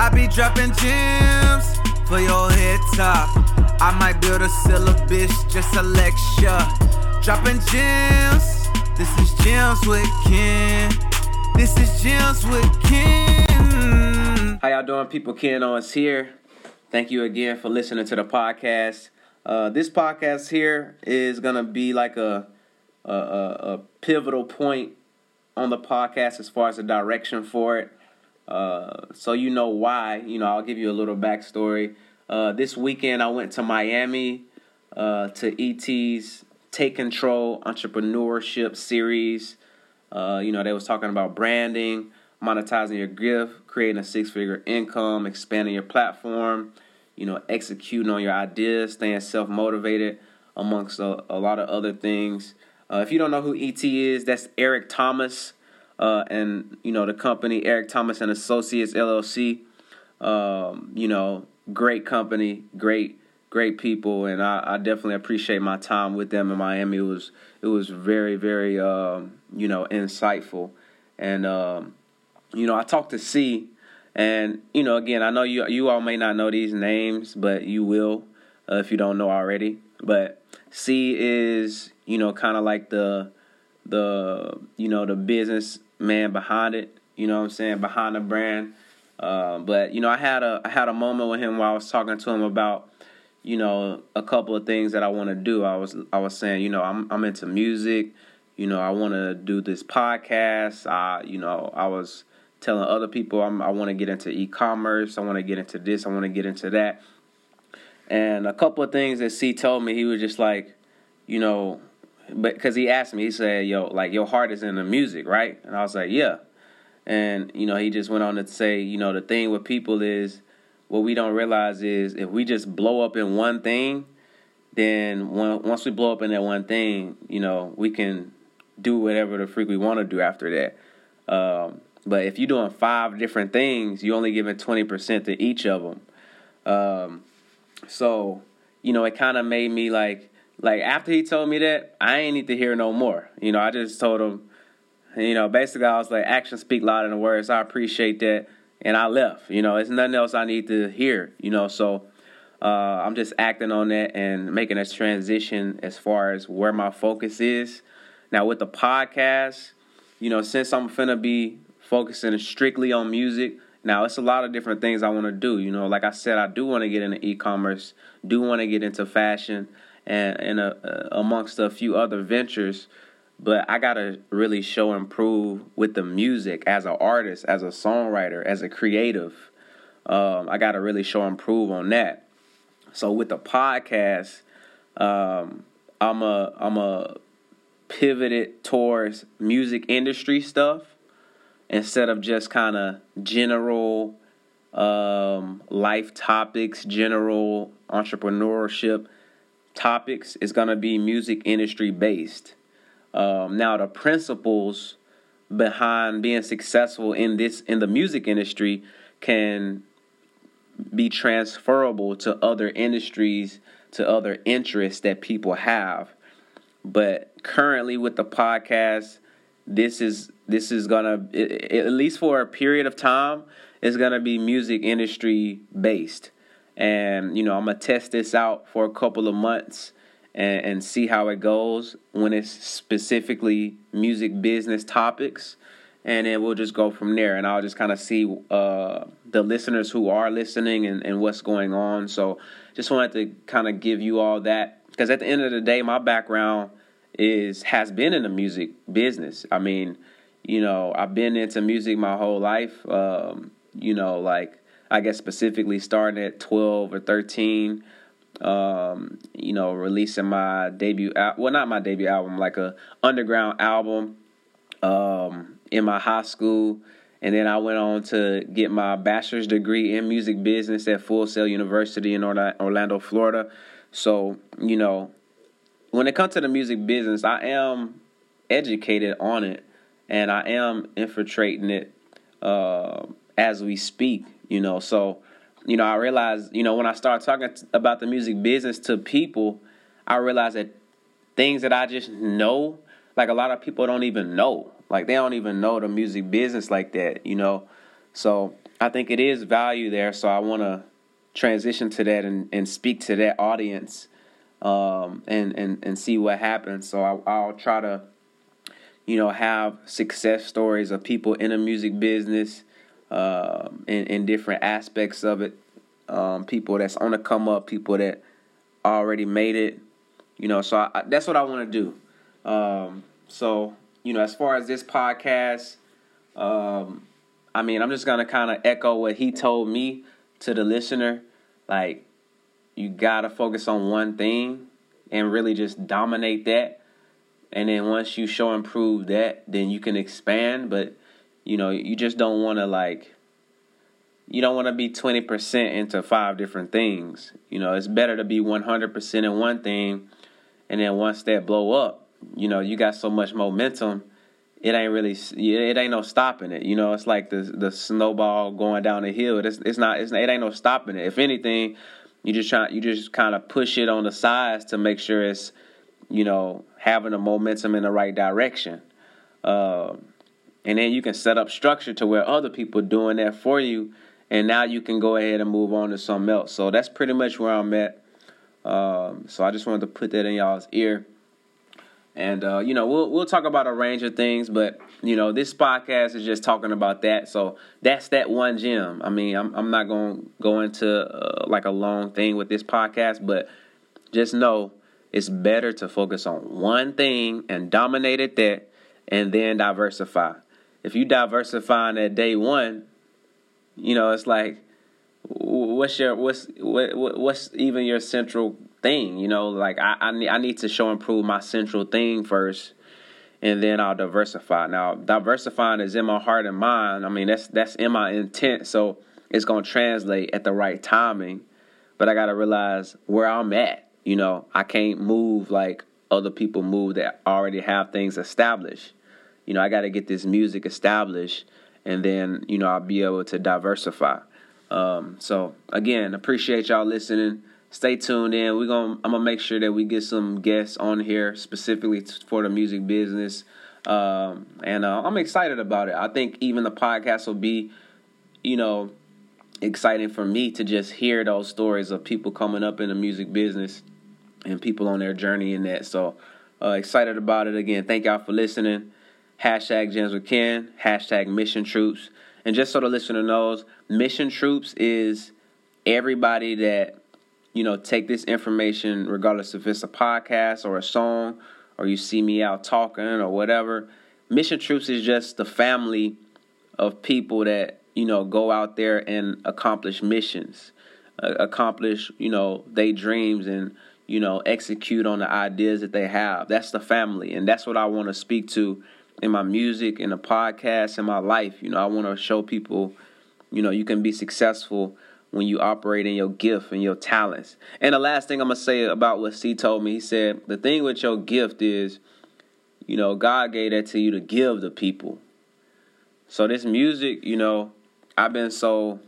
I be dropping gems for your head top. I might build a syllabus, just a lecture. Dropping gems. This is gems with Ken. This is gems with Ken. How y'all doing, people? Ken Owens here. Thank you again for listening to the podcast. Uh, this podcast here is gonna be like a a, a a pivotal point on the podcast as far as the direction for it. Uh, so you know why. You know, I'll give you a little backstory. Uh, this weekend, I went to Miami uh, to ET's Take Control Entrepreneurship Series. Uh, you know, they was talking about branding, monetizing your gift, creating a six-figure income, expanding your platform. You know, executing on your ideas, staying self-motivated, amongst a, a lot of other things. Uh, if you don't know who ET is, that's Eric Thomas uh, and you know the company Eric Thomas and Associates LLC. Um, you know, great company, great great people, and I, I, definitely appreciate my time with them in Miami. It was it was very very um, you know insightful, and um, you know I talked to C, and you know again I know you you all may not know these names, but you will uh, if you don't know already. But C is you know kind of like the the you know the business man behind it. You know what I'm saying behind the brand. Uh, but you know, I had a I had a moment with him while I was talking to him about you know a couple of things that I want to do. I was I was saying you know I'm I'm into music. You know I want to do this podcast. I you know I was telling other people I'm, I want to get into e-commerce. I want to get into this. I want to get into that. And a couple of things that C told me, he was just like, you know, but because he asked me, he said, "Yo, like your heart is in the music, right?" And I was like, "Yeah." And you know, he just went on to say, you know, the thing with people is what we don't realize is if we just blow up in one thing, then once we blow up in that one thing, you know, we can do whatever the freak we want to do after that. Um, but if you're doing five different things, you're only giving twenty percent to each of them. Um, so you know, it kind of made me like like after he told me that, I ain't need to hear no more. You know, I just told him, you know, basically I was like, actions speak louder than words. I appreciate that, and I left. You know, it's nothing else I need to hear. You know, so uh, I'm just acting on that and making a transition as far as where my focus is. Now with the podcast, you know, since I'm finna be focusing strictly on music. Now it's a lot of different things I want to do. You know, like I said, I do want to get into e-commerce, do want to get into fashion and and a, amongst a few other ventures. But I gotta really show and prove with the music as an artist, as a songwriter, as a creative. Um, I gotta really show and prove on that. So with the podcast, um, I'm a I'm a pivoted towards music industry stuff instead of just kind of general um, life topics, general entrepreneurship topics is going to be music industry based. Um, now, the principles behind being successful in this in the music industry can be transferable to other industries, to other interests that people have. But currently, with the podcast, this is this is gonna at least for a period of time, it's gonna be music industry based and you know I'm gonna test this out for a couple of months and, and see how it goes when it's specifically music business topics, and then we'll just go from there. And I'll just kind of see uh, the listeners who are listening and, and what's going on. So just wanted to kind of give you all that because at the end of the day, my background is has been in the music business. I mean, you know, I've been into music my whole life. Um, you know, like I guess specifically starting at 12 or 13. Um, you know, releasing my debut, al- well, not my debut album, like a underground album um, in my high school. And then I went on to get my bachelor's degree in music business at Full Sail University in Orlando, Florida. So, you know, when it comes to the music business, I am educated on it and I am infiltrating it uh, as we speak you know. So, you know, I realized, you know, when I started talking about the music business to people, I realized that things that I just know, like a lot of people don't even know. Like they don't even know the music business like that, you know. So I think it is value there. So I want to transition to that and, and speak to that audience um, and, and, and see what happens. So I, I'll try to, you know, have success stories of people in the music business uh, in, in different aspects of it. Um, people that's on the come up, people that already made it. You know, so I, that's what I want to do. Um, so, you know, as far as this podcast, um, I mean, I'm just gonna kind of echo what he told me to the listener. Like, you gotta focus on one thing and really just dominate that. And then once you show and prove that, then you can expand. But you know, you just don't want to like. You don't want to be 20% into five different things. You know, it's better to be 100% in one thing and then once that blow up, you know, you got so much momentum, it ain't really it ain't no stopping it. You know, it's like the the snowball going down the hill. It's it's not it's, it ain't no stopping it. If anything, you just try you just kind of push it on the sides to make sure it's you know having the momentum in the right direction. Uh, and then you can set up structure to where other people doing that for you, and now you can go ahead and move on to something else. So that's pretty much where I'm at. Um, so I just wanted to put that in y'all's ear. And uh, you know, we'll we'll talk about a range of things, but you know, this podcast is just talking about that. So that's that one gem. I mean, I'm I'm not going to go into uh, like a long thing with this podcast, but just know it's better to focus on one thing and dominate it that and then diversify. If you diversify at day one, you know, it's like what's your what's what, what's even your central thing you know? Like I, I need, I need to show and prove my central thing first and then I'll diversify. Now diversifying is in my heart and mind. I mean that's that's in my intent so it's going to translate at the right timing. But I got to realize where I'm at you know? I can't move like other people move that already have things established you know I got to get this music established and then you know I'll be able to diversify um, so again, appreciate y'all listening. Stay tuned in. We're gonna I'm gonna make sure that we get some guests on here specifically for the music business. Um, and uh, I'm excited about it. I think even the podcast will be, you know, exciting for me to just hear those stories of people coming up in the music business and people on their journey in that. So uh, excited about it again. Thank y'all for listening. Hashtag Gems with Ken. Hashtag Mission Troops. And just so the listener knows, mission troops is everybody that you know take this information, regardless if it's a podcast or a song, or you see me out talking or whatever. Mission troops is just the family of people that you know go out there and accomplish missions, uh, accomplish you know they dreams and you know execute on the ideas that they have. That's the family, and that's what I want to speak to in my music, in the podcast, in my life. You know, I want to show people, you know, you can be successful when you operate in your gift and your talents. And the last thing I'm gonna say about what C told me, he said the thing with your gift is, you know, God gave that to you to give to people. So this music, you know, I've been so,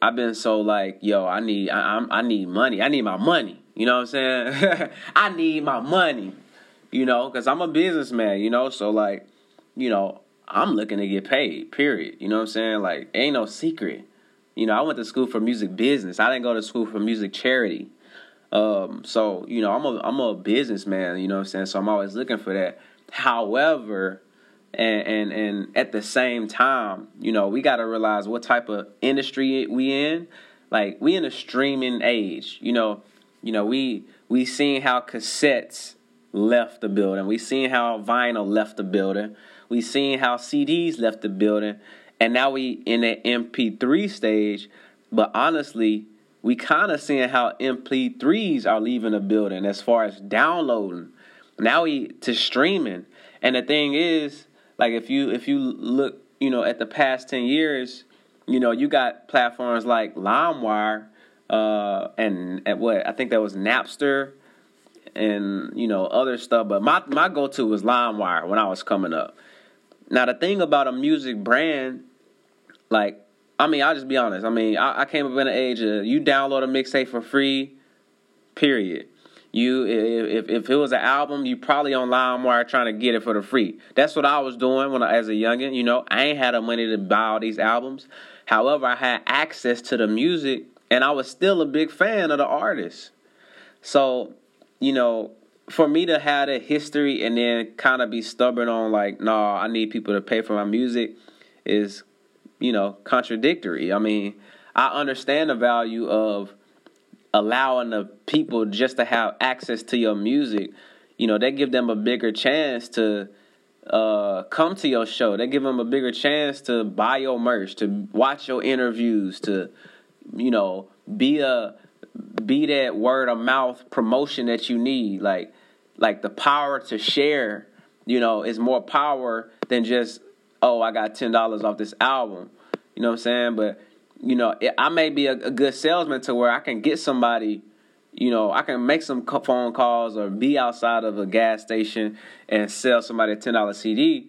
I've been so like, yo, I need, I, I, I need money. I need my money. You know what I'm saying? I need my money you know, because I'm a businessman, you know, so like, you know, I'm looking to get paid, period. You know what I'm saying? Like, ain't no secret. You know, I went to school for music business. I didn't go to school for music charity. Um, so, you know, I'm a I'm a businessman, you know what I'm saying? So I'm always looking for that. However, and and and at the same time, you know, we gotta realize what type of industry we in. Like we in a streaming age, you know, you know, we we seeing how cassettes left the building. We seen how vinyl left the building. We seen how CDs left the building. And now we in the MP3 stage. But honestly, we kind of seeing how MP3s are leaving the building as far as downloading. Now we to streaming. And the thing is, like if you if you look, you know, at the past 10 years, you know, you got platforms like LimeWire, uh, and at what I think that was Napster, and you know other stuff. But my my go to was LimeWire when I was coming up. Now the thing about a music brand, like I mean, I'll just be honest. I mean, I, I came up in an age of you download a mixtape for free, period. You if if it was an album, you probably on LimeWire trying to get it for the free. That's what I was doing when I, as a youngin. You know, I ain't had the money to buy all these albums. However, I had access to the music, and I was still a big fan of the artist. So, you know, for me to have that history and then kind of be stubborn on like, nah, I need people to pay for my music is, you know, contradictory. I mean, I understand the value of allowing the people just to have access to your music, you know, they give them a bigger chance to uh, come to your show. They give them a bigger chance to buy your merch, to watch your interviews, to you know, be a be that word of mouth promotion that you need. Like like the power to share, you know, is more power than just oh, I got ten dollars off this album. You know what I'm saying? But you know, I may be a, a, good salesman to where I can get somebody, you know, I can make some phone calls or be outside of a gas station and sell somebody a ten dollar CD.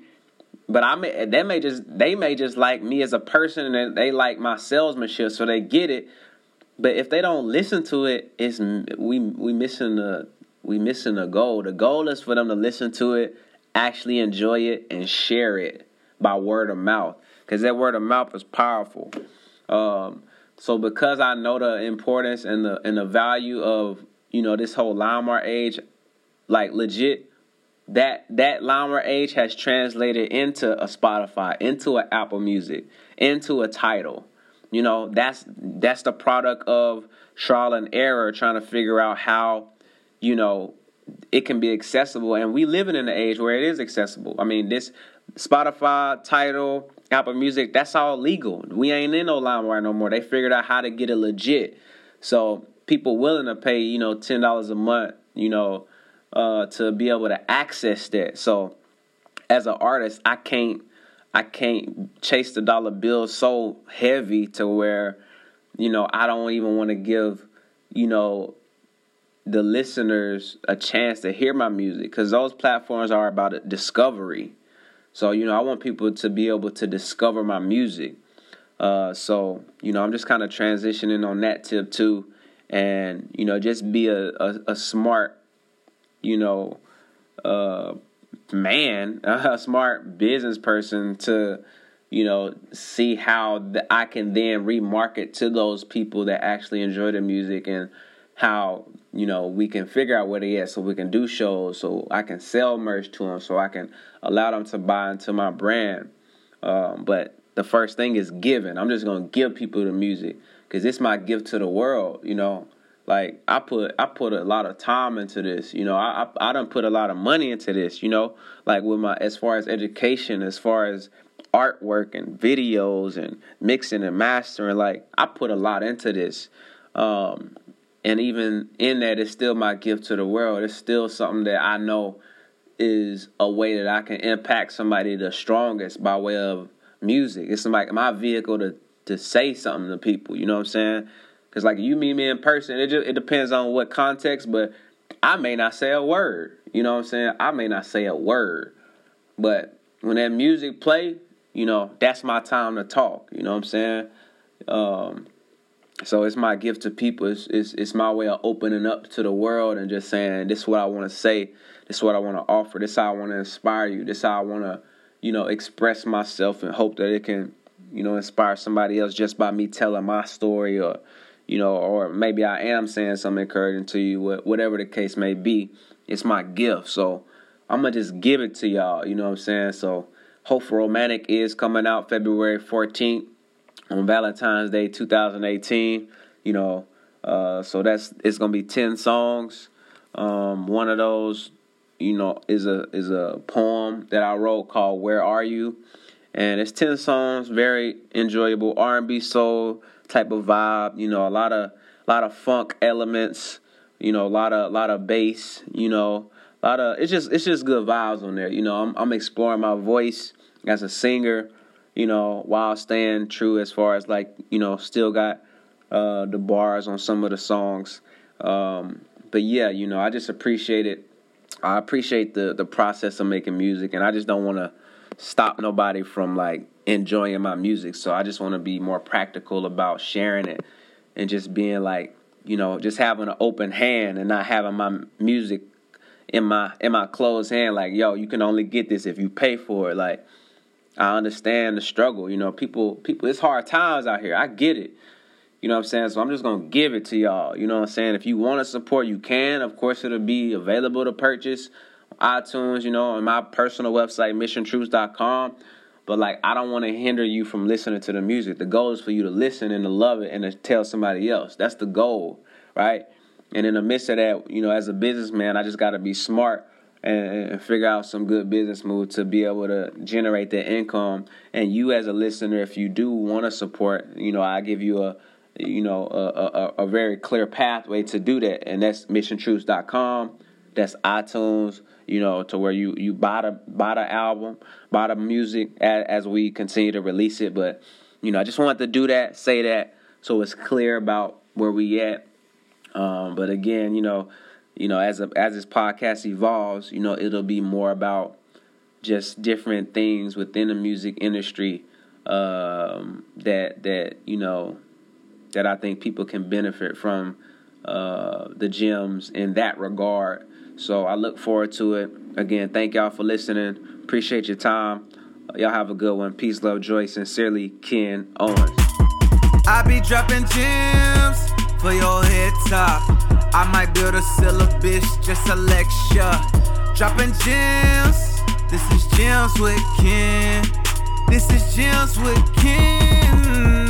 But I may they may just they may just like me as a person and they like my salesmanship, so they get it. But if they don't listen to it, it's we we missing the we missing the goal. The goal is for them to listen to it, actually enjoy it, and share it by word of mouth, because that word of mouth is powerful. Um, so because I know the importance and the and the value of you know this whole LimeWire age, like legit, that that LimeWire age has translated into a Spotify, into an Apple Music, into a Tidal. You know that's that's the product of trial and error, trying to figure out how you know it can be accessible, and we living in an age where it is accessible. I mean, this Spotify, Tidal Apple Music, that's all legal. We ain't in no LimeWire no more. They figured out how to get it legit. So people willing to pay, you know, ten dollars a month, you know, uh, to be able to access that. So as an artist, I can't I can't chase the dollar bill so heavy to where, you know, I don't even want to give, you know, the listeners a chance to hear my music because those platforms are about discovery. So, you know, I want people to be able to discover my music. Uh, so, you know, I'm just kind of transitioning on that tip too. And, you know, just be a, a, a smart, you know, uh, man, a smart business person to, you know, see how I can then remarket to those people that actually enjoy the music and how you know we can figure out where they at so we can do shows so i can sell merch to them so i can allow them to buy into my brand. Um, but the first thing is giving. I'm just gonna give people the music because it's my gift to the world you know like i put i put a lot of time into this you know. I i, I don't put a lot of money into this you know. Like with my as far as education as far as artwork and videos and mixing and mastering like i put a lot into this. Um, and even in that it's still my gift to the world. It's still something that i know is a way that i can impact somebody the strongest by way of music. It's like my vehicle to to say something to people you know what i'm saying because like you meet me in person it just it depends on what context but i may not say a word you know what i'm saying i may not say a word but when that music play you know that's my time to talk you know what i'm saying um, so it's my gift to people. It's, it's, it's my way of opening up to the world and just saying, this is what I want to say. This is what I want to offer. This is how I want to inspire you. This is how I want to, you know, express myself and hope that it can, you know, inspire somebody else just by me telling my story or, you know, or maybe I am saying something encouraging to you, whatever the case may be. It's my gift. So I'm going to just give it to y'all. You know what I'm saying? So Hope for Romantic is coming out February 14th on Valentine's Day 2018. You know, uh, so that's it's gonna be ten songs. Um, one of those, you know, is a is a poem that I wrote called "Where Are You," and it's ten songs, very enjoyable R&B soul type of vibe. You know, a lot of a lot of funk elements. You know, a lot of a lot of bass. You know, a lot of it's just it's just good vibes on there. You know, I'm I'm exploring my voice as a singer you know, while staying true as far as like, you know, still got uh, the bars on some of the songs. Um, but yeah, you know, I just appreciate it. I appreciate the the process of making music, and I just don't want to stop nobody from like enjoying my music. So I just want to be more practical about sharing it and just being like you know, just having an open hand and not having my music in my in my closed hand. Like, yo, you can only get this if you pay for it. Like, I understand the struggle. You know, people people it's hard times out here. I get it. You know what I'm saying? So I'm just gonna give it to y'all. You know what I'm saying? If you want to support, you can. Of course, it'll be available to purchase iTunes, you know, on my personal website, missiontroops.com. But like I don't want to hinder you from listening to the music. The goal is for you to listen and to love it and to tell somebody else. That's the goal, right? And in the midst of that, you know, as a businessman, I just gotta be smart and, and figure out some good business move to be able to generate that income. And you as a listener, if you do want to support, you know, I give you a you know a, a, a very clear pathway to do that, and that's missiontroops.com. That's iTunes you know, to where you you buy the buy the album, buy the music as, as we continue to release it. But you know, I just wanted to do that, say that, so it's clear about where we at. Um, but again, you know, you know, as a, as this podcast evolves, you know, it'll be more about just different things within the music industry um, that that you know that I think people can benefit from uh, the gems in that regard. So I look forward to it. Again, thank y'all for listening. Appreciate your time. Y'all have a good one. Peace, love, joy. Sincerely, Ken Owens. I be dropping gems for your head top. I might build a syllabus, just a lecture. Dropping gems. This is gems with Ken. This is gems with Ken.